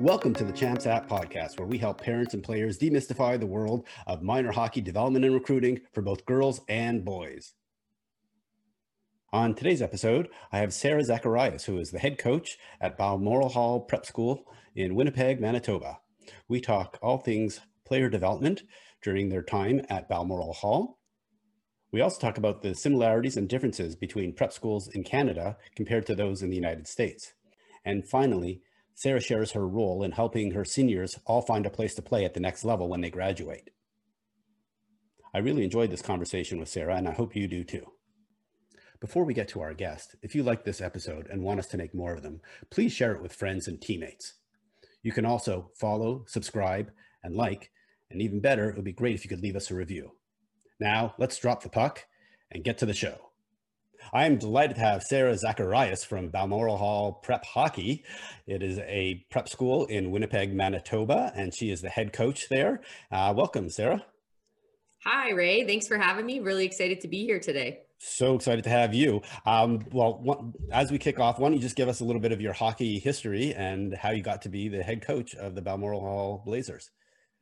Welcome to the Champs App podcast, where we help parents and players demystify the world of minor hockey development and recruiting for both girls and boys. On today's episode, I have Sarah Zacharias, who is the head coach at Balmoral Hall Prep School in Winnipeg, Manitoba. We talk all things player development during their time at Balmoral Hall. We also talk about the similarities and differences between prep schools in Canada compared to those in the United States. And finally, Sarah shares her role in helping her seniors all find a place to play at the next level when they graduate. I really enjoyed this conversation with Sarah, and I hope you do too. Before we get to our guest, if you like this episode and want us to make more of them, please share it with friends and teammates. You can also follow, subscribe, and like, and even better, it would be great if you could leave us a review. Now, let's drop the puck and get to the show. I am delighted to have Sarah Zacharias from Balmoral Hall Prep Hockey. It is a prep school in Winnipeg, Manitoba, and she is the head coach there. Uh, welcome, Sarah. Hi, Ray. Thanks for having me. Really excited to be here today. So excited to have you. Um, well, as we kick off, why don't you just give us a little bit of your hockey history and how you got to be the head coach of the Balmoral Hall Blazers?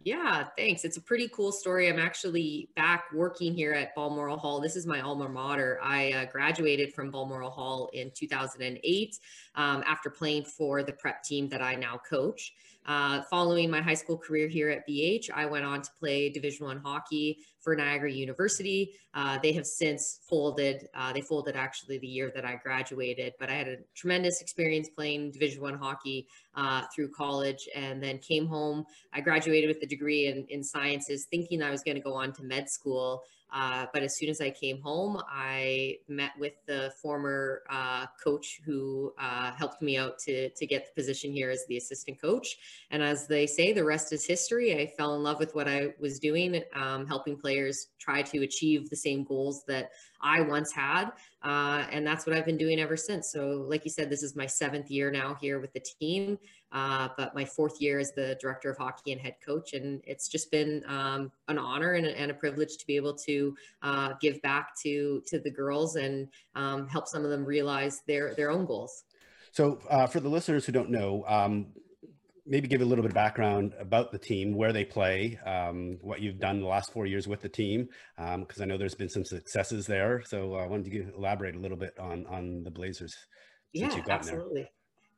Yeah, thanks. It's a pretty cool story. I'm actually back working here at Balmoral Hall. This is my alma mater. I uh, graduated from Balmoral Hall in 2008 um, after playing for the prep team that I now coach. Uh, following my high school career here at BH, I went on to play Division One hockey for Niagara University. Uh, they have since folded. Uh, they folded actually the year that I graduated, but I had a tremendous experience playing Division One hockey uh, through college, and then came home. I graduated with a degree in, in sciences, thinking I was going to go on to med school. Uh, but as soon as I came home, I met with the former uh, coach who uh, helped me out to, to get the position here as the assistant coach. And as they say, the rest is history. I fell in love with what I was doing, um, helping players try to achieve the same goals that I once had. Uh, and that's what I've been doing ever since. So, like you said, this is my seventh year now here with the team, uh, but my fourth year as the director of hockey and head coach. And it's just been um, an honor and a, and a, privilege to be able to uh, give back to to the girls and um, help some of them realize their their own goals. So, uh, for the listeners who don't know, um, maybe give a little bit of background about the team, where they play, um, what you've done the last four years with the team, because um, I know there's been some successes there. So I wanted to elaborate a little bit on on the Blazers. Yeah, absolutely. There.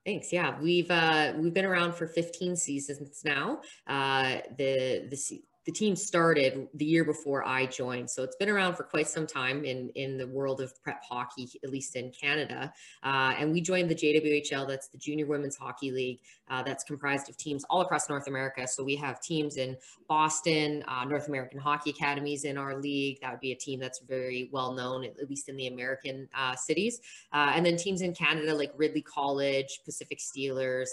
Thanks. Yeah, we've uh, we've been around for 15 seasons now. Uh, the the the team started the year before I joined. So it's been around for quite some time in, in the world of prep hockey, at least in Canada. Uh, and we joined the JWHL, that's the Junior Women's Hockey League, uh, that's comprised of teams all across North America. So we have teams in Boston, uh, North American Hockey Academies in our league. That would be a team that's very well known, at least in the American uh, cities. Uh, and then teams in Canada like Ridley College, Pacific Steelers,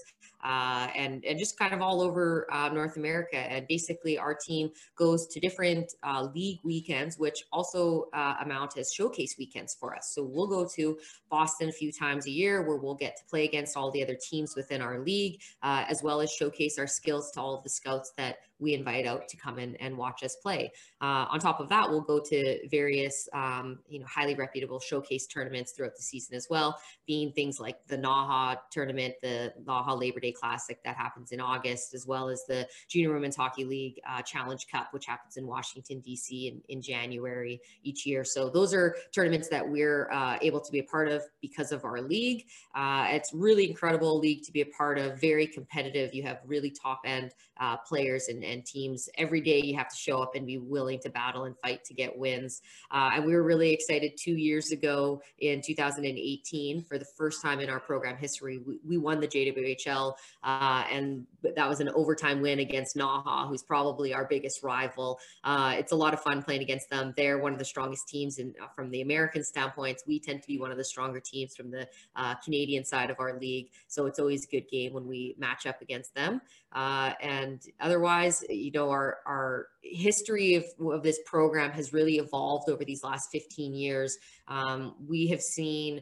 uh, and, and just kind of all over North America. And basically, our team team goes to different uh, league weekends, which also uh, amount as showcase weekends for us. So we'll go to Boston a few times a year where we'll get to play against all the other teams within our league, uh, as well as showcase our skills to all of the scouts that we invite out to come in and watch us play. Uh, on top of that, we'll go to various, um, you know, highly reputable showcase tournaments throughout the season as well, being things like the NAHA tournament, the NAHA Labor Day Classic that happens in August, as well as the Junior Women's Hockey League uh, Challenge Cup, which happens in Washington, D.C. In, in January each year. So those are tournaments that we're uh, able to be a part of because of our league. Uh, it's really incredible league to be a part of, very competitive. You have really top end uh, players and, and teams. Every day you have to show up and be willing to battle and fight to get wins. Uh, and we were really excited two years ago in 2018 for the first time in our program history. We, we won the JWHL, uh, and that was an overtime win against Naha, who's probably our biggest rival. Uh, it's a lot of fun playing against them. They're one of the strongest teams in, uh, from the American standpoint. We tend to be one of the stronger teams from the uh, Canadian side of our league. So it's always a good game when we match up against them. Uh, and otherwise, you know, our, our history of, of this program has really evolved over these last 15 years. Um, we have seen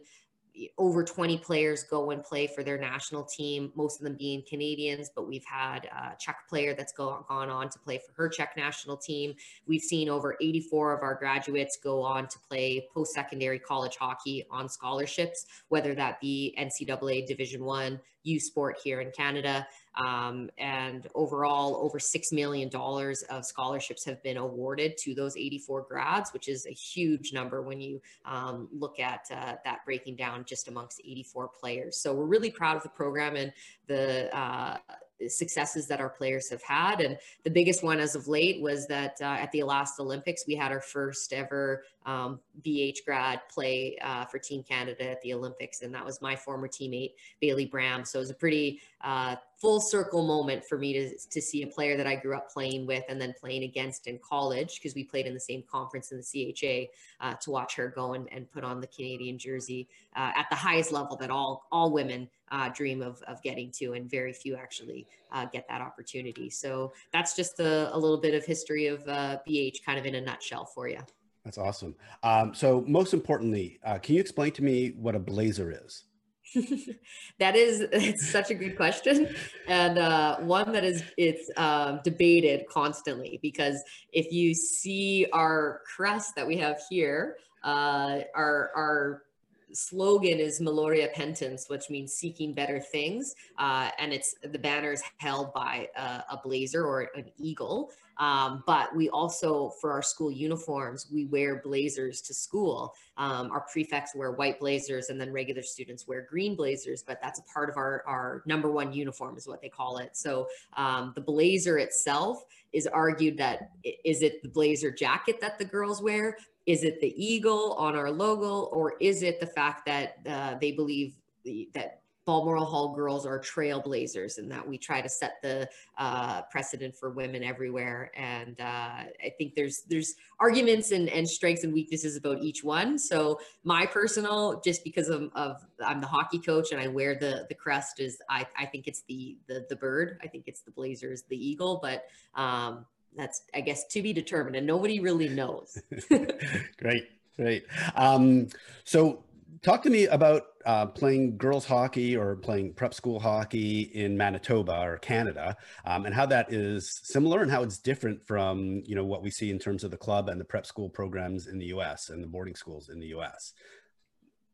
over 20 players go and play for their national team, most of them being Canadians, but we've had a Czech player that's go, gone on to play for her Czech national team. We've seen over 84 of our graduates go on to play post-secondary college hockey on scholarships, whether that be NCAA Division One, U sport here in Canada. Um, and overall, over $6 million of scholarships have been awarded to those 84 grads, which is a huge number when you um, look at uh, that breaking down just amongst 84 players. So we're really proud of the program and the uh, successes that our players have had. And the biggest one as of late was that uh, at the last Olympics, we had our first ever um, BH grad play uh, for Team Canada at the Olympics. And that was my former teammate, Bailey Bram. So it was a pretty uh, full circle moment for me to, to see a player that I grew up playing with and then playing against in college because we played in the same conference in the CHA uh, to watch her go and, and put on the Canadian jersey uh, at the highest level that all, all women uh, dream of, of getting to, and very few actually uh, get that opportunity. So that's just a, a little bit of history of uh, BH kind of in a nutshell for you. That's awesome. Um, so most importantly, uh, can you explain to me what a blazer is? that is it's such a good question and uh, one that is it's um, debated constantly because if you see our crest that we have here uh, our our slogan is Meliora Petens, which means seeking better things. Uh, and it's the banner is held by a, a blazer or an eagle. Um, but we also, for our school uniforms, we wear blazers to school. Um, our prefects wear white blazers and then regular students wear green blazers, but that's a part of our, our number one uniform is what they call it. So um, the blazer itself is argued that is it the blazer jacket that the girls wear? Is it the eagle on our logo, or is it the fact that uh, they believe the, that Balmoral Hall girls are trailblazers and that we try to set the uh, precedent for women everywhere. And uh, I think there's there's arguments and, and strengths and weaknesses about each one. So my personal, just because of, of I'm the hockey coach and I wear the the crest, is I, I think it's the, the the bird. I think it's the Blazers, the eagle. But um, that's I guess to be determined, and nobody really knows. great, great. Um, so, talk to me about uh, playing girls hockey or playing prep school hockey in Manitoba or Canada, um, and how that is similar and how it's different from you know what we see in terms of the club and the prep school programs in the U.S. and the boarding schools in the U.S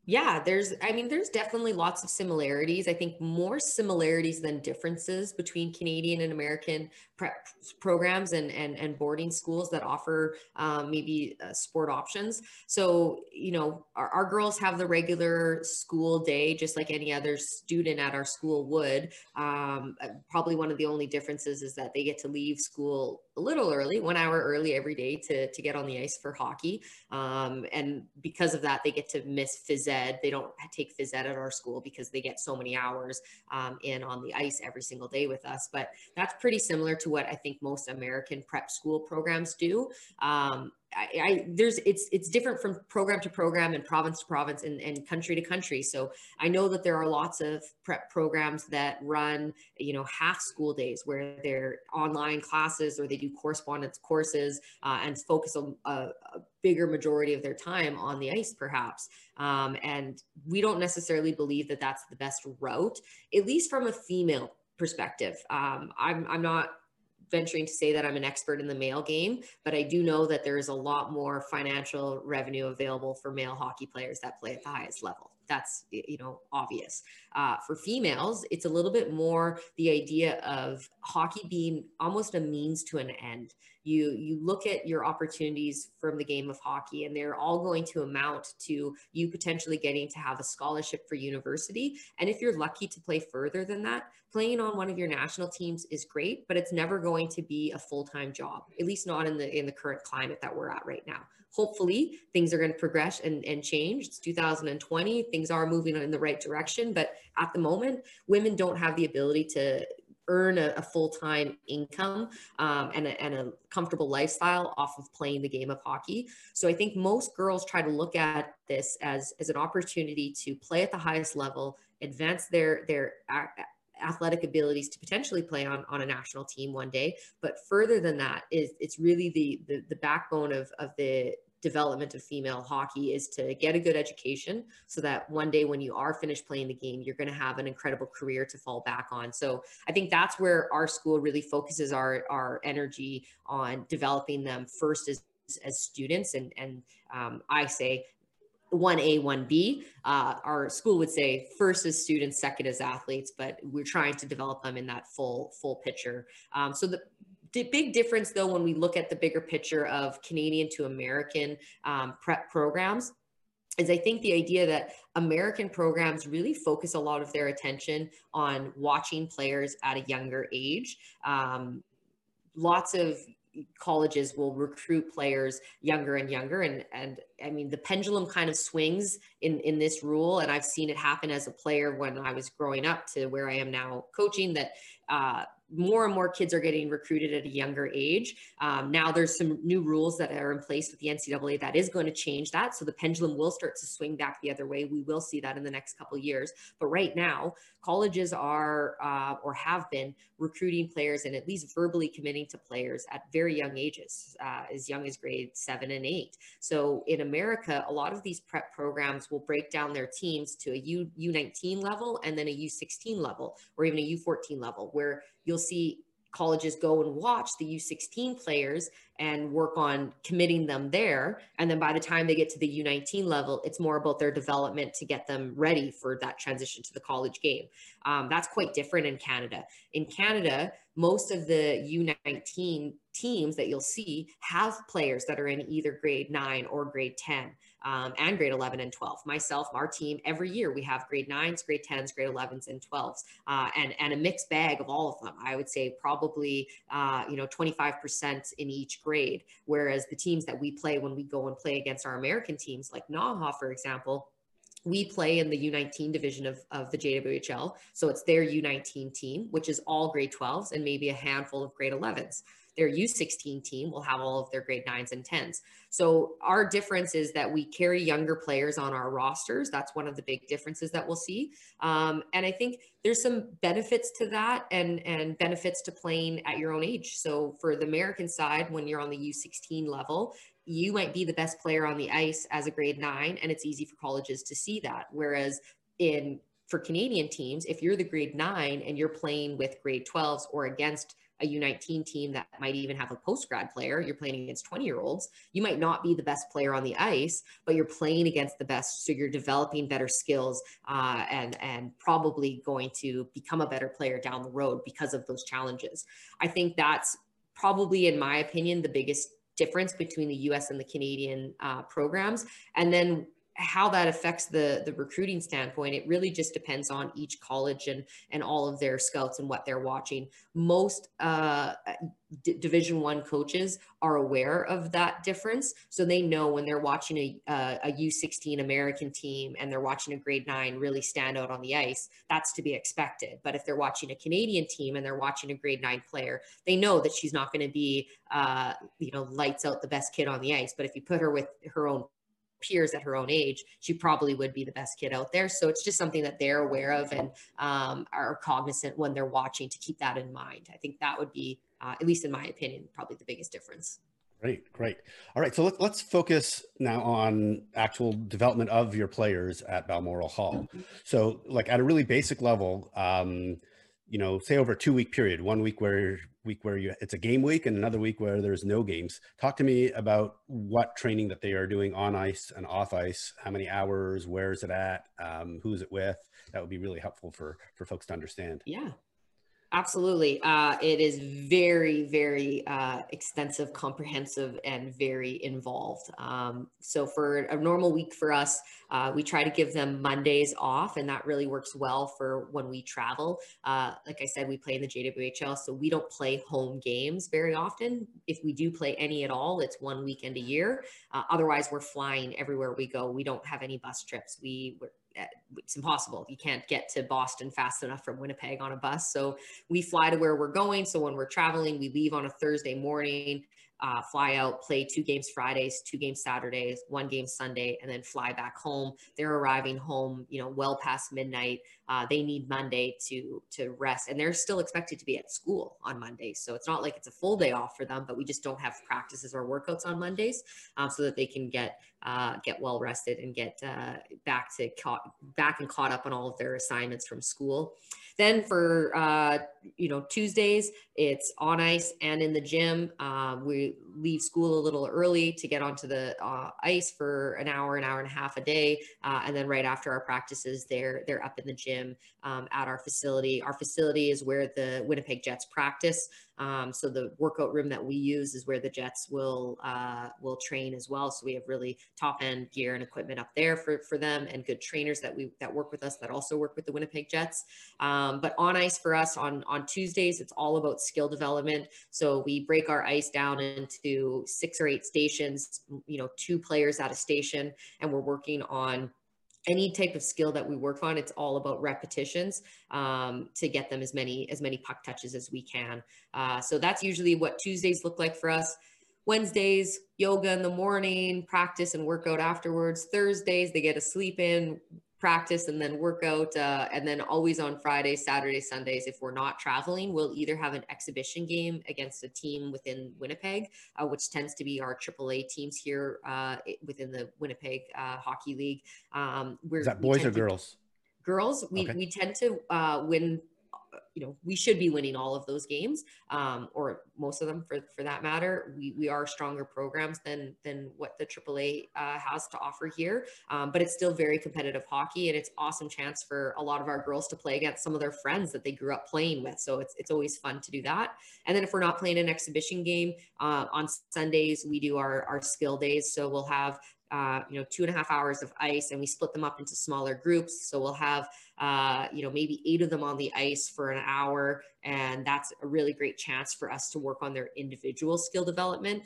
yeah there's i mean there's definitely lots of similarities. I think more similarities than differences between canadian and american prep programs and and, and boarding schools that offer um, maybe uh, sport options. So you know our, our, girls have the regular school day just like any other student at our school would. Um, uh, probably one of the only differences is that they get to leave school a little early one hour early every day to, to get on the ice for hockey um, and because of that they get to miss phys ed they don't take phys ed at our school because they get so many hours um, in on the ice every single day with us but that's pretty similar to what I think most American prep school programs do. Um, I, I, there's it's it's different from program to program and province to province and, and country to country. So I know that there are lots of prep programs that run you know half school days where they're online classes or they do correspondence courses uh, and focus on a, a, bigger majority of their time on the ice perhaps. Um, and we don't necessarily believe that that's the best route, at least from a female perspective. Um, I'm I'm not venturing to say that I'm an expert in the male game, but I do know that there is a lot more financial revenue available for male hockey players that play at the highest level. That's you know obvious. Uh, for females, it's a little bit more the idea of hockey being almost a means to an end. You you look at your opportunities from the game of hockey, and they're all going to amount to you potentially getting to have a scholarship for university. And if you're lucky to play further than that, playing on one of your national teams is great, but it's never going to be a full time job. At least not in the in the current climate that we're at right now hopefully things are going to progress and, and change. It's 2020. Things are moving in the right direction. But at the moment, women don't have the ability to earn a, a full-time income um, and, a, and a comfortable lifestyle off of playing the game of hockey. So I think most girls try to look at this as, as an opportunity to play at the highest level, advance their, their athletic abilities to potentially play on, on a national team one day. But further than that is it's really the, the, the backbone of, of the development of female hockey is to get a good education so that one day when you are finished playing the game you're going to have an incredible career to fall back on so i think that's where our school really focuses our our energy on developing them first as as students and and um, i say 1A, 1B. Uh, our school would say first as students, second as athletes, but we're trying to develop them in that full full picture. Um, so the big difference though when we look at the bigger picture of Canadian to American um, prep programs is I think the idea that American programs really focus a lot of their attention on watching players at a younger age. Um, lots of colleges will recruit players younger and younger and and I mean the pendulum kind of swings in in this rule and I've seen it happen as a player when I was growing up to where I am now coaching that uh, more and more kids are getting recruited at a younger age. Um, now there's some new rules that are in place with the NCAA that is going to change that. So the pendulum will start to swing back the other way. We will see that in the next couple years. But right now, colleges are uh, or have been recruiting players and at least verbally committing to players at very young ages, uh, as young as grade seven and eight. So in America, a lot of these prep programs will break down their teams to a U, U19 level and then a U16 level or even a U14 level where you'll see colleges go and watch the U16 players and work on committing them there. And then by the time they get to the U19 level, it's more about their development to get them ready for that transition to the college game. Um, that's quite different in Canada. In Canada, most of the U19 teams that you'll see have players that are in either grade nine or grade 10 um, and grade 11 and 12. Myself, our team, every year we have grade nines, grade 10s, grade 11s, and 12s, uh, and, and a mixed bag of all of them. I would say probably, uh, you know, 25% in each grade. Whereas the teams that we play when we go and play against our American teams, like Naha, for example, we play in the U19 division of, of the JWHL. So it's their U19 team, which is all grade 12s and maybe a handful of grade 11s their U16 team will have all of their grade nines and 10s. So our difference is that we carry younger players on our rosters. That's one of the big differences that we'll see. Um, and I think there's some benefits to that and, and benefits to playing at your own age. So for the American side, when you're on the U16 level, you might be the best player on the ice as a grade nine, and it's easy for colleges to see that. Whereas in for Canadian teams, if you're the grade nine and you're playing with grade 12s or against a U19 team that might even have a post grad player, you're playing against 20 year olds. You might not be the best player on the ice, but you're playing against the best. So you're developing better skills uh, and, and probably going to become a better player down the road because of those challenges. I think that's probably, in my opinion, the biggest difference between the US and the Canadian uh, programs. And then how that affects the the recruiting standpoint it really just depends on each college and and all of their scouts and what they're watching. Most uh, D- division one coaches are aware of that difference so they know when they're watching a, uh, a u16 american team and they're watching a grade nine really stand out on the ice that's to be expected. But if they're watching a canadian team and they're watching a grade nine player they know that she's not going to be uh, you know lights out the best kid on the ice. But if you put her with her own peers at her own age, she probably would be the best kid out there. So it's just something that they're aware of and um, are cognizant when they're watching to keep that in mind. I think that would be, uh, at least in my opinion, probably the biggest difference. Great, great. All right, so let, us focus now on actual development of your players at Balmoral Hall. Mm-hmm. So, like at a really basic level, um, you know, say over a two week period, one week where week where you it's a game week and another week where there's no games. Talk to me about what training that they are doing on ice and off ice. How many hours? Where is it at? Um, who's it with? That would be really helpful for for folks to understand. Yeah, Absolutely. Uh, it is very, very uh, extensive, comprehensive, and very involved. Um, so, for a normal week for us, uh, we try to give them Mondays off, and that really works well for when we travel. Uh, like I said, we play in the JWHL, so we don't play home games very often. If we do play any at all, it's one weekend a year. Uh, otherwise, we're flying everywhere we go. We don't have any bus trips. We it's impossible. You can't get to Boston fast enough from Winnipeg on a bus. So we fly to where we're going. So when we're traveling, we leave on a Thursday morning uh, fly out, play two games Fridays, two games Saturdays, one game Sunday, and then fly back home. They're arriving home, you know, well past midnight. Uh, they need Monday to to rest, and they're still expected to be at school on Mondays. So it's not like it's a full day off for them, but we just don't have practices or workouts on Mondays, um, so that they can get uh, get well rested and get uh, back to back and caught up on all of their assignments from school. Then for uh, you know Tuesdays, it's on ice and in the gym. Um, we leave school a little early to get onto the uh, ice for an hour, an hour and a half a day, uh, and then right after our practices, they're they're up in the gym um, at our facility. Our facility is where the Winnipeg Jets practice. Um, so the workout room that we use is where the Jets will uh, will train as well. So we have really top end gear and equipment up there for for them, and good trainers that we that work with us that also work with the Winnipeg Jets. Um, but on ice for us on on Tuesdays, it's all about skill development. So we break our ice down into six or eight stations. You know, two players at a station, and we're working on any type of skill that we work on it's all about repetitions um, to get them as many as many puck touches as we can. Uh, so that's usually what tuesdays look like for us. Wednesdays yoga in the morning practice and workout afterwards. Thursdays they get a sleep in practice and then workout uh, and then always on fridays saturdays sundays if we're not traveling we'll either have an exhibition game against a team within winnipeg uh, which tends to be our aaa teams here uh, within the winnipeg uh, hockey league um, is that boys or girls girls we, okay. we tend to uh, win you know we should be winning all of those games um, or most of them for, for that matter. We, we are stronger programs than than what the aaa uh, has to offer here um, but it's still very competitive hockey and it's awesome chance for a lot of our girls to play against some of their friends that they grew up playing with. So it's, it's always fun to do that. And then if we're not playing an exhibition game uh, on sundays we do our, our skill days. So we'll have uh, you know, two and a half hours of ice and we split them up into smaller groups. So we'll have, uh, you know, maybe eight of them on the ice for an hour. And that's a really great chance for us to work on their individual skill development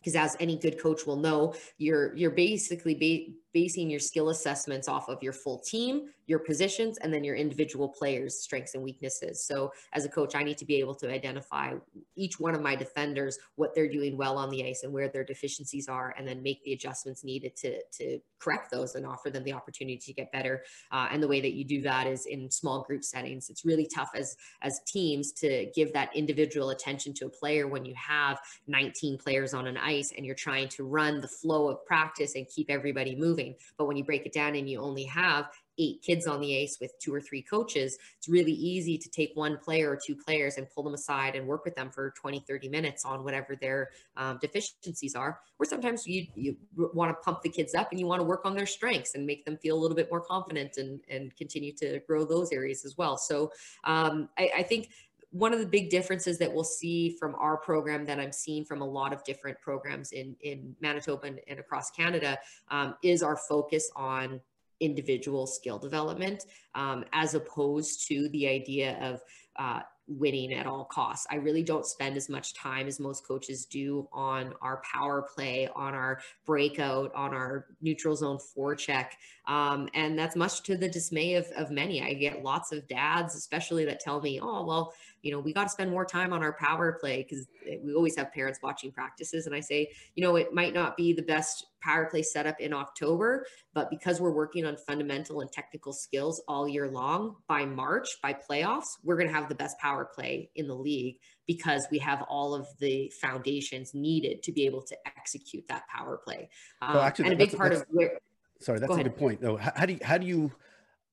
because as any good coach will know you're you're basically ba- basing your skill assessments off of your full team your positions and then your individual players strengths and weaknesses. So as a coach i need to be able to identify each one of my defenders what they're doing well on the ice and where their deficiencies are and then make the adjustments needed to to correct those and offer them the opportunity to get better. Uh, and the way that you do that is in small group settings. It's really tough as as teams to give that individual attention to a player when you have 19 players on an ice and you're trying to run the flow of practice and keep everybody moving but when you break it down and you only have eight kids on the ace with two or three coaches, it's really easy to take one player or two players and pull them aside and work with them for 20, 30 minutes on whatever their um, deficiencies are. Or sometimes you, you want to pump the kids up and you want to work on their strengths and make them feel a little bit more confident and, and continue to grow those areas as well. So um, I, I think one of the big differences that we'll see from our program that I'm seeing from a lot of different programs in, in Manitoba and, and across Canada um, is our focus on individual skill development um, as opposed to the idea of uh, winning at all costs. I really don't spend as much time as most coaches do on our power play, on our breakout, on our neutral zone forecheck. Um, and that's much to the dismay of, of many. I get lots of dads, especially that tell me, oh, well, you know, we got to spend more time on our power play because we always have parents watching practices. And I say, you know, it might not be the best power play setup in October, but because we're working on fundamental and technical skills all year long, by March, by playoffs, we're going to have the best power play in the league because we have all of the foundations needed to be able to execute that power play. Um, well, actually, and a big part of where. Sorry, that's a good point. Though, how do you, how do you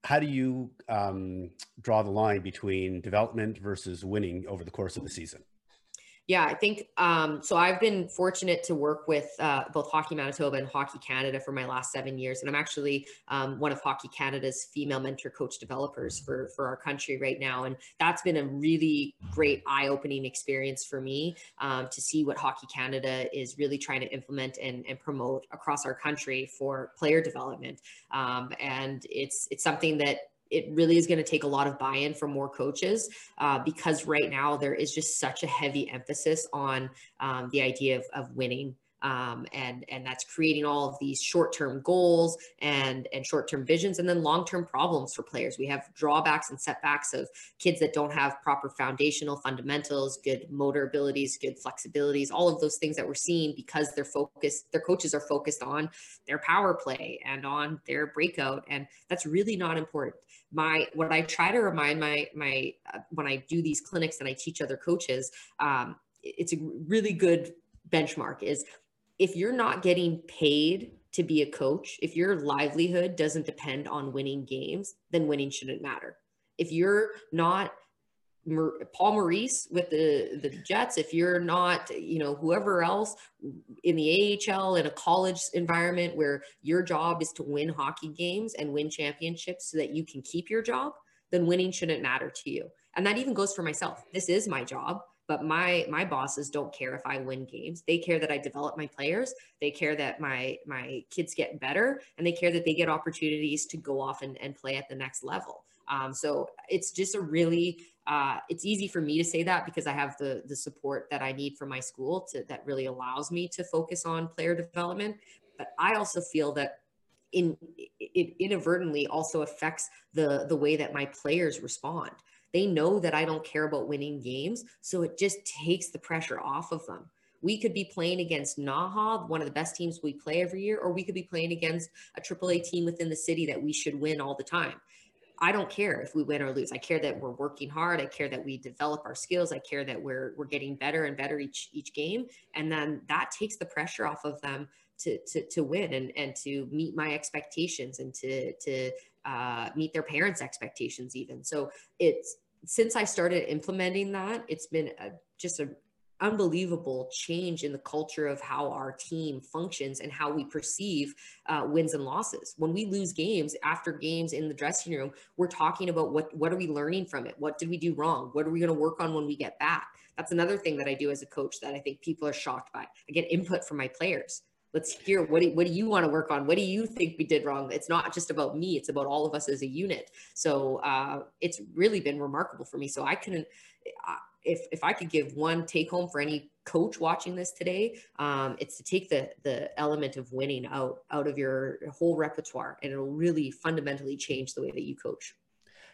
how do you um, draw the line between development versus winning over the course of the season? Yeah, I think um, so. I've been fortunate to work with uh, both Hockey Manitoba and Hockey Canada for my last seven years, and I'm actually um, one of Hockey Canada's female mentor coach developers for for our country right now, and that's been a really great eye opening experience for me um, to see what Hockey Canada is really trying to implement and, and promote across our country for player development, um, and it's it's something that it really is going to take a lot of buy-in from more coaches uh, because right now there is just such a heavy emphasis on um, the idea of, of winning um, and and that's creating all of these short-term goals and and short-term visions and then long-term problems for players. We have drawbacks and setbacks of kids that don't have proper foundational fundamentals good motor abilities good flexibilities all of those things that we're seeing because they're focused their coaches are focused on their power play and on their breakout and that's really not important. My what i try to remind my my uh, when i do these clinics and i teach other coaches um, it's a really good benchmark is if you're not getting paid to be a coach, if your livelihood doesn't depend on winning games, then winning shouldn't matter. If you're not Paul Maurice with the the Jets, if you're not, you know, whoever else in the AHL in a college environment where your job is to win hockey games and win championships so that you can keep your job, then winning shouldn't matter to you. And that even goes for myself. This is my job but my my bosses don't care if i win games. They care that i develop my players. They care that my my kids get better and they care that they get opportunities to go off and, and play at the next level. Um, so it's just a really uh, it's easy for me to say that because i have the the support that i need from my school to that really allows me to focus on player development. But i also feel that in it inadvertently also affects the the way that my players respond they know that I don't care about winning games. So it just takes the pressure off of them. We could be playing against Naha, one of the best teams we play every year, or we could be playing against a AAA team within the city that we should win all the time. I don't care if we win or lose. I care that we're working hard. I care that we develop our skills. I care that we're we're getting better and better each each game. And then that takes the pressure off of them to to, to win and and to meet my expectations and to to uh, meet their parents' expectations even. So it's since I started implementing that, it's been a, just an unbelievable change in the culture of how our team functions and how we perceive uh, wins and losses. When we lose games after games in the dressing room, we're talking about what what are we learning from it? What did we do wrong? What are we going to work on when we get back? That's another thing that I do as a coach that I think people are shocked by. I get input from my players let's hear what do, what do you want to work on? What do you think we did wrong? It's not just about me it's about all of us as a unit. So uh, it's really been remarkable for me. So i couldn't uh, if if i could give one take home for any coach watching this today um, it's to take the the element of winning out out of your whole repertoire and it'll really fundamentally change the way that you coach.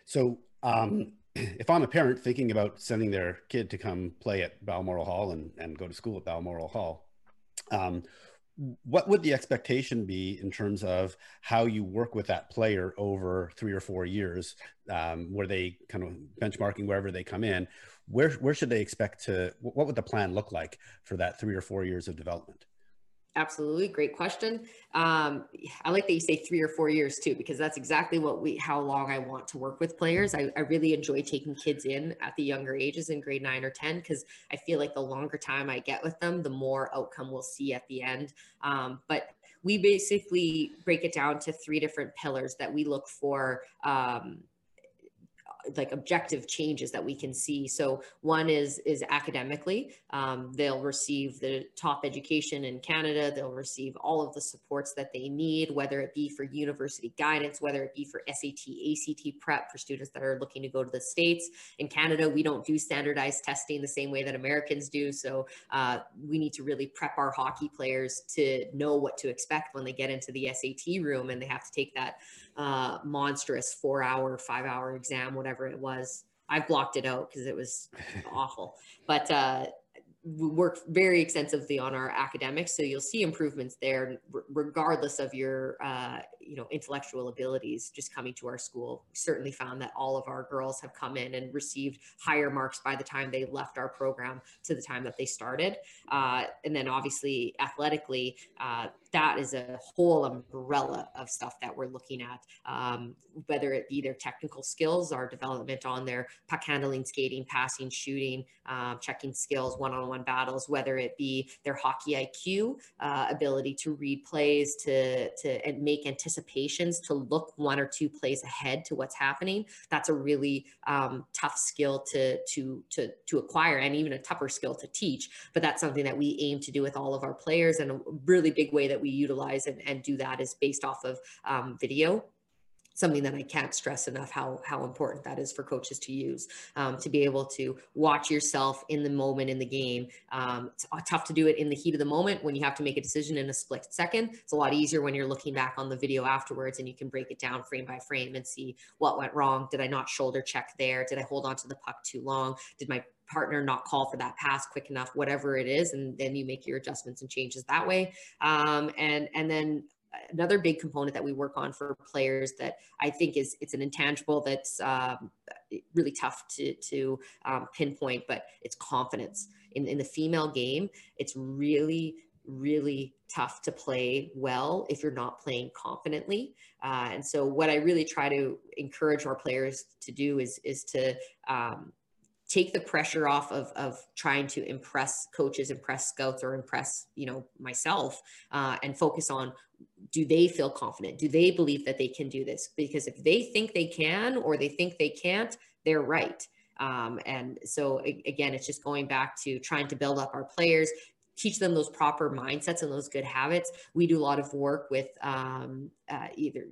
So um, if i'm a parent thinking about sending their kid to come play at balmoral hall and, and go to school at balmoral hall um, what would the expectation be in terms of how you work with that player over three or four years um, where they kind of benchmarking wherever they come in? Where where should they expect to what would the plan look like for that three or four years of development Absolutely. Great question. Um, I like that you say three or four years too, because that's exactly what we, how long I want to work with players. I, I really enjoy taking kids in at the younger ages in grade nine or 10, because I feel like the longer time I get with them, the more outcome we'll see at the end. Um, but we basically break it down to three different pillars that we look for um, like objective changes that we can see. So one is is academically, um, they'll receive the top education in Canada. They'll receive all of the supports that they need, whether it be for university guidance, whether it be for SAT, ACT prep for students that are looking to go to the states. In Canada, we don't do standardized testing the same way that Americans do. So uh, we need to really prep our hockey players to know what to expect when they get into the SAT room and they have to take that uh, monstrous four hour, five hour exam, whatever it was. I've blocked it out because it was awful. But uh, we work very extensively on our academics, so you'll see improvements there, regardless of your uh, you know intellectual abilities. Just coming to our school, we certainly found that all of our girls have come in and received higher marks by the time they left our program to the time that they started. Uh, and then obviously athletically, uh, that is a whole umbrella of stuff that we're looking at, um, whether it be their technical skills, our development on their puck handling, skating, passing, shooting, um, checking skills, one-on-one battles, whether it be their hockey IQ, uh, ability to read plays, to to make anticipations, to look one or two plays ahead to what's happening. That's a really um, tough skill to to to to acquire, and even a tougher skill to teach. But that's something that we aim to do with all of our players, and a really big way that we utilize and, and do that is based off of um, video something that I can't stress enough how how important that is for coaches to use um, to be able to watch yourself in the moment in the game. Um, it's tough to do it in the heat of the moment when you have to make a decision in a split second. It's a lot easier when you're looking back on the video afterwards and you can break it down frame by frame and see what went wrong. Did I not shoulder check there? Did I hold on to the puck too long? Did my partner not call for that pass quick enough, whatever it is, and then you make your adjustments and changes that way. Um, and and then another big component that we work on for players that I think is it's an intangible that's um, really tough to to um, pinpoint, but it's confidence in in the female game. It's really really tough to play well if you're not playing confidently. Uh, and so, what I really try to encourage our players to do is is to um, take the pressure off of, of trying to impress coaches, impress scouts, or impress you know myself, uh, and focus on do they feel confident? Do they believe that they can do this? Because if they think they can or they think they can't, they're right. Um, and so again, it's just going back to trying to build up our players, teach them those proper mindsets and those good habits. We do a lot of work with um, uh, either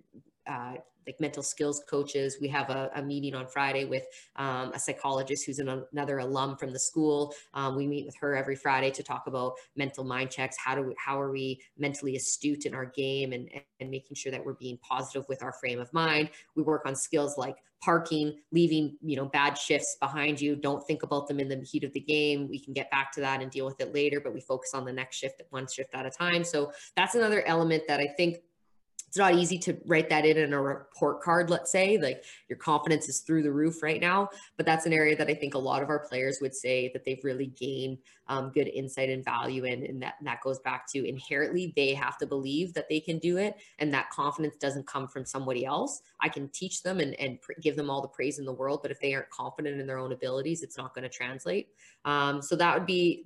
uh, like mental skills coaches. We have a, a meeting on Friday with um, a psychologist who's an, another alum from the school. Um, we meet with her every Friday to talk about mental mind checks. How do we, how are we mentally astute in our game and, and making sure that we're being positive with our frame of mind. We work on skills like parking, leaving, you know, bad shifts behind you. Don't think about them in the heat of the game. We can get back to that and deal with it later, but we focus on the next shift, one shift at a time. So that's another element that I think it's not easy to write that in in a report card let's say like your confidence is through the roof right now but that's an area that i think a lot of our players would say that they've really gained um, good insight and value in and that, that goes back to inherently they have to believe that they can do it and that confidence doesn't come from somebody else i can teach them and, and pr- give them all the praise in the world but if they aren't confident in their own abilities it's not going to translate um, so that would be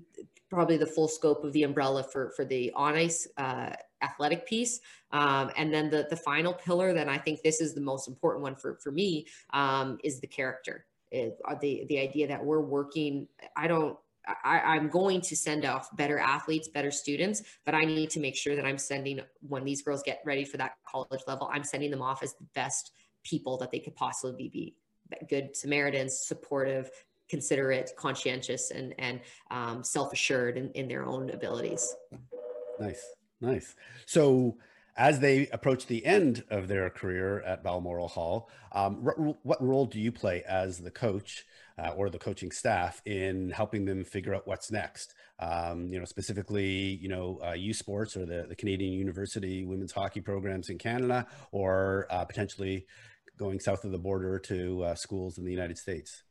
probably the full scope of the umbrella for for the on ice uh, athletic piece. Um, and then the, the final pillar that I think this is the most important one for, for me um, is the character. It, uh, the, the idea that we're working, I don't, I, I'm going to send off better athletes, better students, but I need to make sure that I'm sending, when these girls get ready for that college level, I'm sending them off as the best people that they could possibly be. Good Samaritans, supportive, considerate, conscientious, and, and um, self assured in, in their own abilities. Nice. Nice. So, as they approach the end of their career at Balmoral Hall, um, what role do you play as the coach uh, or the coaching staff in helping them figure out what's next? Um, you know, specifically, you know, uh, U Sports or the, the Canadian University women's hockey programs in Canada, or uh, potentially going south of the border to uh, schools in the United States.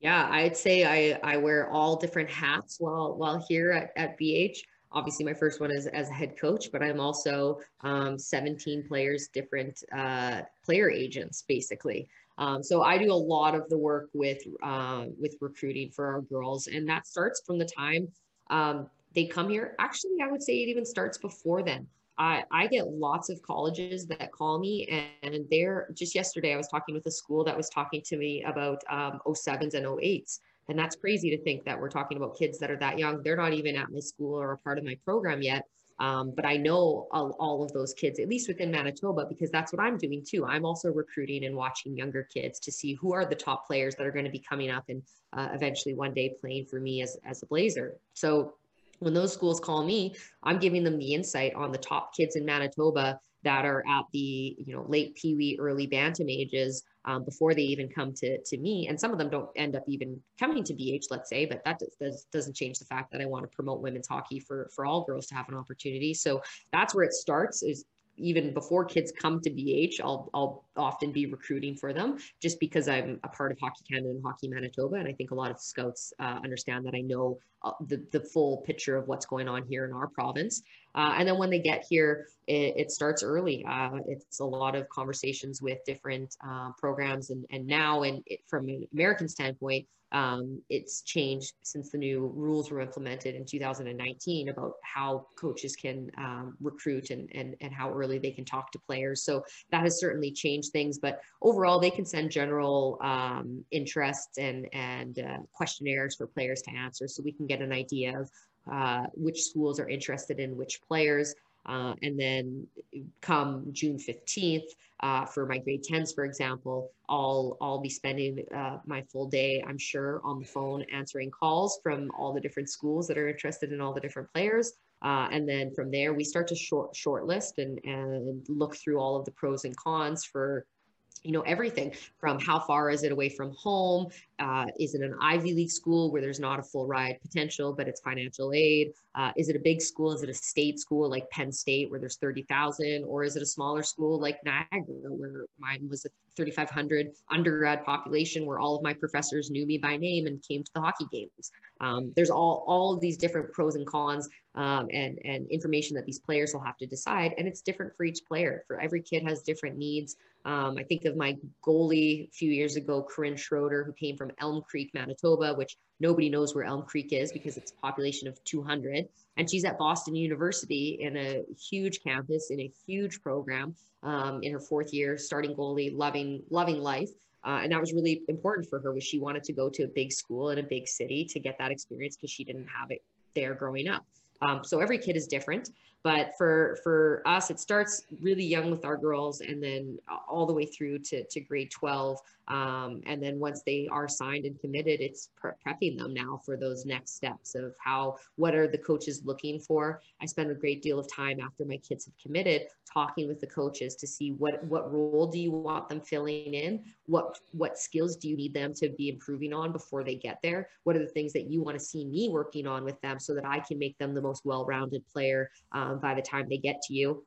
Yeah, I'd say I, I wear all different hats while while here at, at BH obviously my first one is as a head coach, but I'm also um, 17 players, different uh, player agents, basically. Um, so I do a lot of the work with uh, with recruiting for our girls, and that starts from the time um, they come here. Actually, I would say it even starts before then. I, I get lots of colleges that call me and, they're just yesterday I was talking with a school that was talking to me about um, 07s and 08s and that's crazy to think that we're talking about kids that are that young. They're not even at my school or a part of my program yet. Um, but I know all, all, of those kids, at least within Manitoba, because that's what I'm doing too. I'm also recruiting and watching younger kids to see who are the top players that are going to be coming up and uh, eventually one day playing for me as, as a Blazer. So when those schools call me, I'm giving them the insight on the top kids in Manitoba that are at the you know late pee wee, early bantam ages um, before they even come to, to me. And some of them don't end up even coming to BH, let's say, but that does, does, doesn't change the fact that I want to promote women's hockey for, for all girls to have an opportunity. So that's where it starts is even before kids come to BH, I'll, I'll often be recruiting for them just because I'm a part of Hockey Canada and Hockey Manitoba. And I think a lot of scouts uh, understand that I know uh, the, the full picture of what's going on here in our province. Uh, and then when they get here, it, it starts early. Uh, it's a lot of conversations with different uh, programs. And, and now, and from an American standpoint, um, it's changed since the new rules were implemented in 2019 about how coaches can um, recruit and, and, and how early they can talk to players. So that has certainly changed things. But overall, they can send general um, interests and, and uh, questionnaires for players to answer so we can get an idea of uh, which schools are interested in which players. Uh, and then come June 15th, uh, for my grade 10s, for example, I'll, I'll be spending uh, my full day, I'm sure, on the phone answering calls from all the different schools that are interested in all the different players. Uh, and then from there, we start to short shortlist and, and look through all of the pros and cons for you know everything from how far is it away from home uh, is it an ivy league school where there's not a full ride potential but it's financial aid uh, is it a big school is it a state school like penn state where there's 30000 or is it a smaller school like niagara where mine was a 3,500 undergrad population where all of my professors knew me by name and came to the hockey games. Um, there's all all of these different pros and cons um, and and information that these players will have to decide, and it's different for each player. For every kid has different needs. Um, I think of my goalie a few years ago, Corinne Schroeder, who came from Elm Creek, Manitoba, which nobody knows where Elm Creek is because it's a population of 200. And she's at Boston University in a huge campus, in a huge program, um, in her fourth year, starting goalie, loving loving life. Uh, and that was really important for her was she wanted to go to a big school in a big city to get that experience because she didn't have it there growing up. Um, so every kid is different. But for for us, it starts really young with our girls, and then all the way through to, to grade 12. Um, and then once they are signed and committed, it's pre- prepping them now for those next steps of how what are the coaches looking for. I spend a great deal of time after my kids have committed talking with the coaches to see what what role do you want them filling in, what what skills do you need them to be improving on before they get there, what are the things that you want to see me working on with them so that I can make them the most well-rounded player. Um, um, by the time they get to you.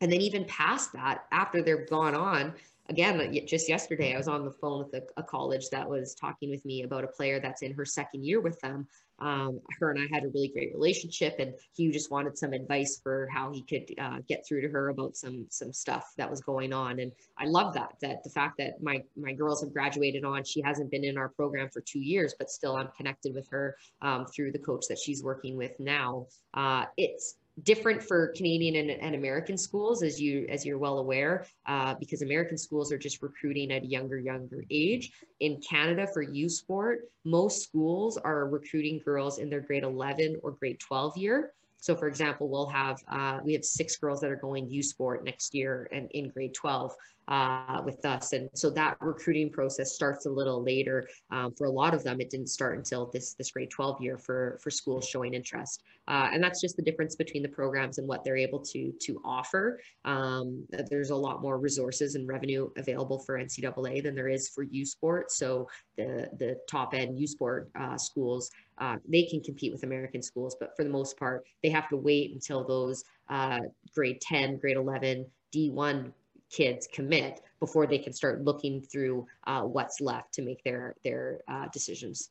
And then even past that, after they're gone on, again, just yesterday, I was on the phone with a, a, college that was talking with me about a player that's in her second year with them. Um, her and I had a really great relationship, and he just wanted some advice for how he could uh, get through to her about some some stuff that was going on. And I love that that the fact that my my girls have graduated on. She hasn't been in our program for two years, but still I'm connected with her um, through the coach that she's working with now. Uh, it's different for Canadian and, and, American schools, as you as you're well aware, uh, because American schools are just recruiting at a younger younger age. In Canada, for U Sport, most schools are recruiting girls in their grade 11 or grade 12 year. So, for example, we'll have uh, we have six girls that are going U Sport next year and in grade 12 uh, with us. And so that recruiting process starts a little later. Um, for a lot of them, it didn't start until this this grade 12 year for for schools showing interest. Uh, and that's just the difference between the programs and what they're able to to offer. Um, there's a lot more resources and revenue available for NCAA than there is for U Sport. So the the top end U Sport uh, schools uh, they can compete with American schools, but for the most part, they have to wait until those uh, grade 10, grade 11, D1 kids commit before they can start looking through uh, what's left to make their their uh, decisions.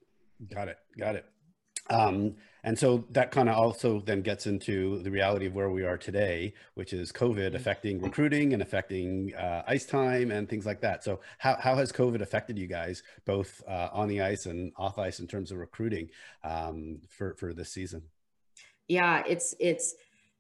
Got it. Got it. Um, and so that kind of also then gets into the reality of where we are today, which is COVID mm-hmm. affecting recruiting and affecting uh, ice time and things like that. So how, how has COVID affected you guys both uh, on the ice and off ice in terms of recruiting um, for, for this season? Yeah, it's, it's,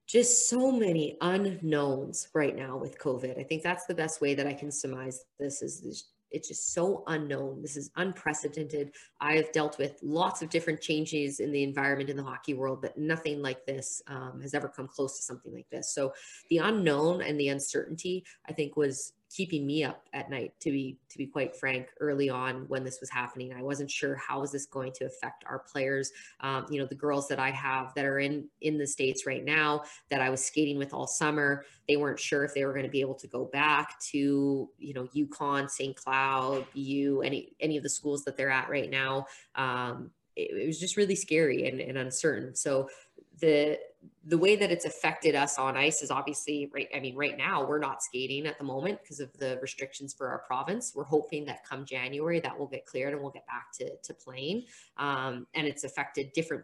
just so many unknowns right now with COVID. I think that's the best way that I can surmise this is it's just so unknown. This is unprecedented. I have dealt with lots of different changes in the environment in the hockey world, but nothing like this um, has ever come close to something like this. So the unknown and the uncertainty, I think, was keeping me up at night to be to be quite frank early on when this was happening. I wasn't sure how is this going to affect our players um, you know the girls that i have that are in in the states right now that i was skating with all summer. They weren't sure if they were going to be able to go back to you know UConn st cloud bu any any of the schools that they're at right now. Um, it, it was just really scary and, and uncertain. So the the way that it's affected us on ice is obviously right. I mean, right now we're not skating at the moment because of the restrictions for our province. We're hoping that come January that will get cleared and we'll get back to, to playing. Um, and it's affected different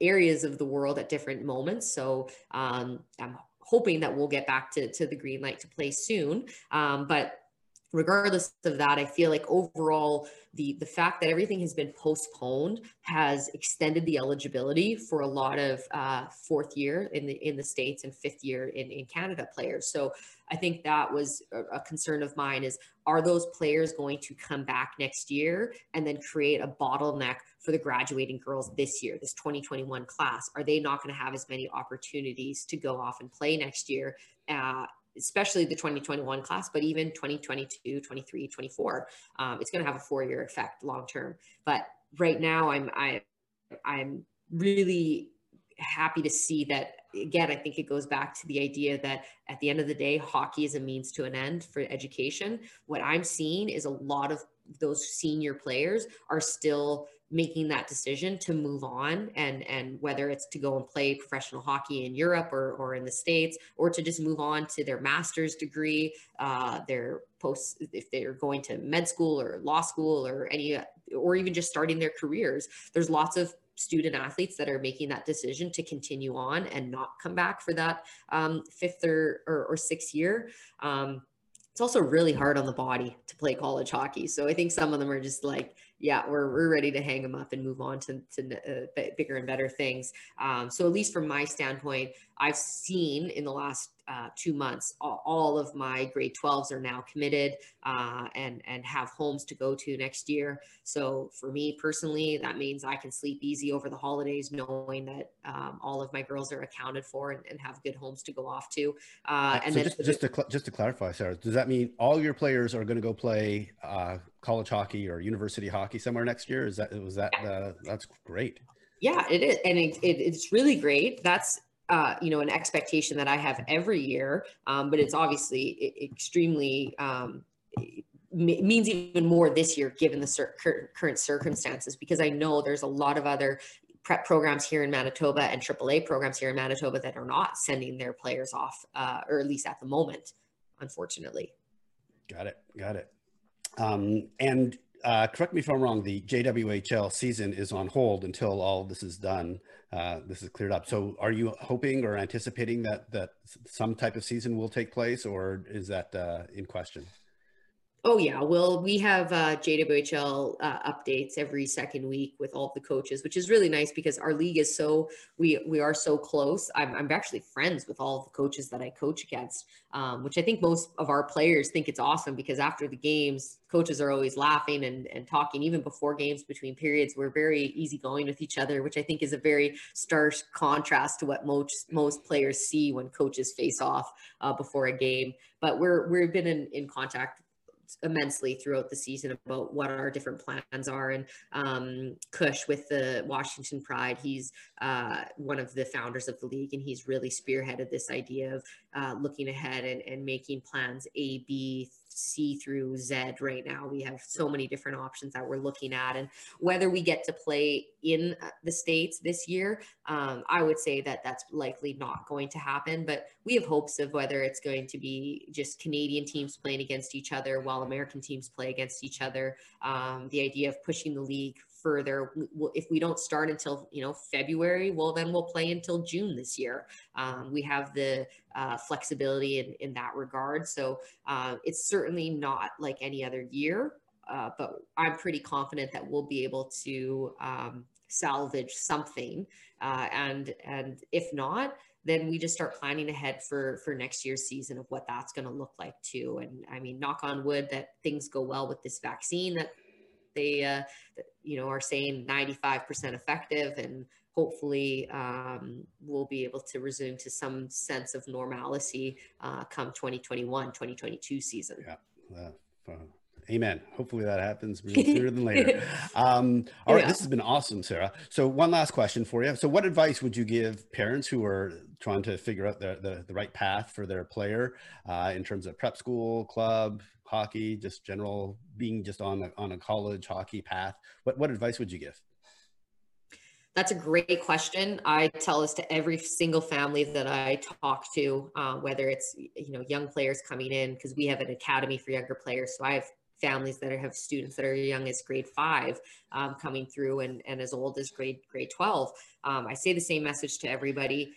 areas of the world at different moments. So um, I'm hoping that we'll get back to, to the green light to play soon. Um, but regardless of that, I feel like overall the the fact that everything has been postponed has extended the eligibility for a lot of uh, fourth year in the in the states and fifth year in in Canada players. So I think that was a, concern of mine: is are those players going to come back next year and then create a bottleneck for the graduating girls this year, this 2021 class? Are they not going to have as many opportunities to go off and play next year? Uh, especially the 2021 class, but even 2022, 23, 24, um, it's going to have a four-year effect long term. But right now, I'm I, I'm really happy to see that. Again, I think it goes back to the idea that at the end of the day, hockey is a means to an end for education. What I'm seeing is a lot of those senior players are still making that decision to move on and and whether it's to go and play professional hockey in Europe or, or in the States or to just move on to their master's degree, uh, their post if they're going to med school or law school or any or even just starting their careers. There's lots of student athletes that are making that decision to continue on and not come back for that um, fifth or, or, or, sixth year. Um, it's also really hard on the body to play college hockey. So I think some of them are just like, yeah, we're, we're ready to hang them up and move on to, to uh, bigger and better things. Um, so at least from my standpoint, I've seen in the last uh, two months, all, all, of my grade 12s are now committed uh, and, and have homes to go to next year. So for me personally, that means I can sleep easy over the holidays, knowing that um, all of my girls are accounted for and, and have good homes to go off to. Uh, and so then just, just to, just to clarify, Sarah, does that mean all your players are going to go play uh, college hockey or university hockey somewhere next year? Is that, was that, uh, that's great. Yeah, it is. And it, it, it's really great. That's uh, you know, an expectation that I have every year, um, but it's obviously extremely um, means even more this year given the cir- current circumstances because I know there's a lot of other prep programs here in Manitoba and AAA programs here in Manitoba that are not sending their players off, uh, or at least at the moment, unfortunately. Got it. Got it. Um, and uh, correct me if I'm wrong, the JWHL season is on hold until all this is done. Uh, this is cleared up. So are you hoping or anticipating that that some type of season will take place or is that uh, in question? Oh yeah, well we have uh, JWHL uh, updates every second week with all the coaches, which is really nice because our league is so we we are so close. I'm, I'm actually friends with all the coaches that I coach against, um, which I think most of our players think it's awesome because after the games, coaches are always laughing and, and talking. Even before games, between periods, we're very easygoing with each other, which I think is a very stark contrast to what most most players see when coaches face off uh, before a game. But we're we've been in, in contact immensely throughout the season about what our different plans are. And um, Kush with the Washington Pride, he's uh, one of the founders of the league, and he's really spearheaded this idea of uh, looking ahead and, and making plans A, B, C through Z right now. We have so many different options that we're looking at. And whether we get to play in uh, the States this year, um, I would say that that's likely not going to happen. But we have hopes of whether it's going to be just Canadian teams playing against each other while American teams play against each other. Um, the idea of pushing the league further. If we don't start until you know February, well then we'll play until June this year. Um, we have the uh, flexibility in, in that regard. So uh, it's certainly not like any other year, uh, but I'm pretty confident that we'll be able to um, salvage something. Uh, and and if not, then we just start planning ahead for for next year's season of what that's going to look like too. And I mean, knock on wood that things go well with this vaccine that they uh, you know are saying 95% effective and hopefully um, we'll be able to resume to some sense of normalcy uh, come 2021 2022 season yeah uh, Amen. Hopefully that happens sooner than later. Um, all right, yeah. this has been awesome, Sarah. So one last question for you. So what advice would you give parents who are trying to figure out the, the, the right path for their player uh, in terms of prep school, club, hockey, just general being just on a, on a college hockey path? What, what advice would you give? That's a great question. I tell this to every single family that I talk to, uh, whether it's you know young players coming in because we have an academy for younger players. So I have families that are, have students that are young as grade five um, coming through and, and as old as grade grade 12 um, i say the same message to everybody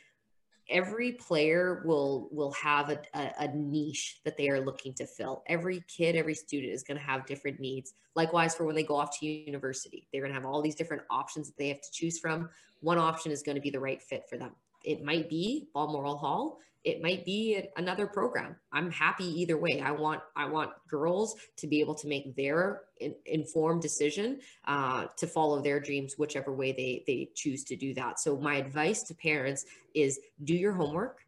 every player will will have a, a, a, niche that they are looking to fill. Every kid every student is going to have different needs. Likewise for when they go off to university they're going to have all these different options that they have to choose from. One option is going to be the right fit for them. It might be balmoral hall it might be another program. I'm happy either way. I want i want girls to be able to make their in, informed decision uh, to follow their dreams whichever way they they choose to do that. So my advice to parents is do your homework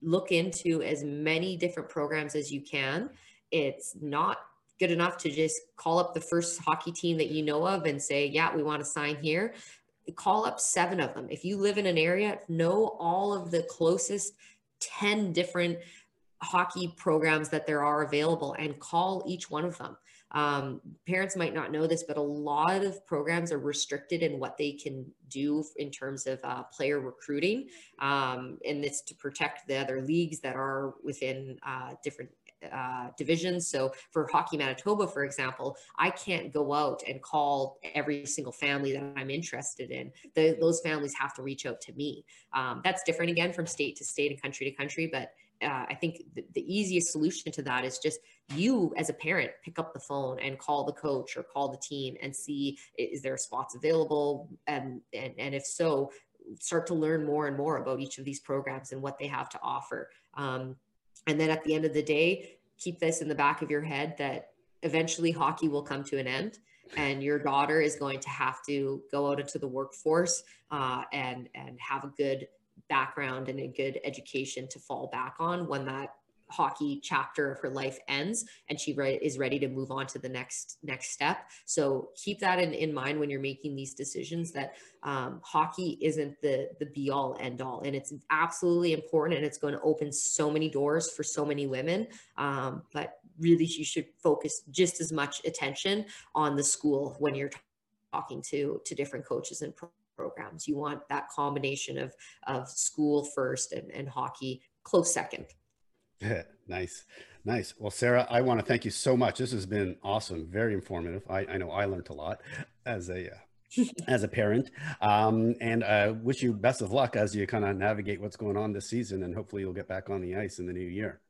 look into as many different programs as you can. It's not good enough to just call up the first hockey team that you know of and say yeah we want to sign here. Call up seven of them. If you live in an area know all of the closest 10 different hockey programs that there are available and call each one of them. um, parents might not know this, but a lot of programs are restricted in what they can do in terms of uh, player recruiting. Um, and it's to protect the other leagues that are within uh, different uh, divisions. So for Hockey Manitoba, for example, I can't go out and call every single family that I'm interested in. The, those families have to reach out to me. Um, that's different again from state to state and country to country, but uh, I think the, the, easiest solution to that is just you as a parent pick up the phone and call the coach or call the team and see is there spots available and and, and if so start to learn more and more about each of these programs and what they have to offer um, and then at the end of the day keep this in the back of your head that eventually hockey will come to an end and your daughter is going to have to go out into the workforce uh, and and have a good background and a good education to fall back on when that hockey chapter of her life ends and she re- is ready to move on to the next next step so keep that in, in mind when you're making these decisions that um, hockey isn't the the be all end all and it's absolutely important and it's going to open so many doors for so many women um, but really you should focus just as much attention on the school when you're talking to to different coaches and pro- programs. You want that combination of of school first and, and hockey close second. Nice. Nice. Well, Sarah, I want to thank you so much. This has been awesome, very informative. I, I know I learned a lot as a uh, as a parent, um, and I wish you best of luck as you kind of navigate what's going on this season, and hopefully you'll get back on the ice in the new year.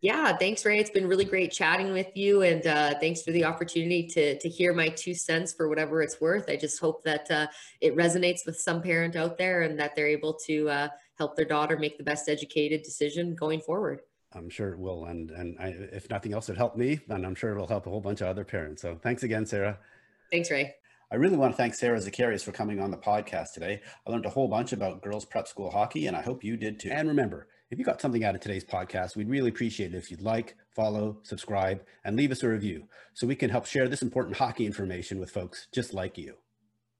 Yeah, thanks, Ray. It's been really great chatting with you, and uh, thanks for the opportunity to to hear my two cents for whatever it's worth. I just hope that uh, it resonates with some parent out there, and that they're able to uh, help their daughter make the best educated decision going forward. I'm sure it will, and and I, if nothing else, it helped me, and I'm sure it'll help a whole bunch of other parents. So thanks again, Sarah. Thanks, Ray. I really want to thank Sarah Zacharias for coming on the podcast today. I learned a whole bunch about girls prep school hockey, and I hope you did too. And remember, if you got something out of today's podcast, we'd really appreciate it if you'd like, follow, subscribe, and leave us a review so we can help share this important hockey information with folks just like you.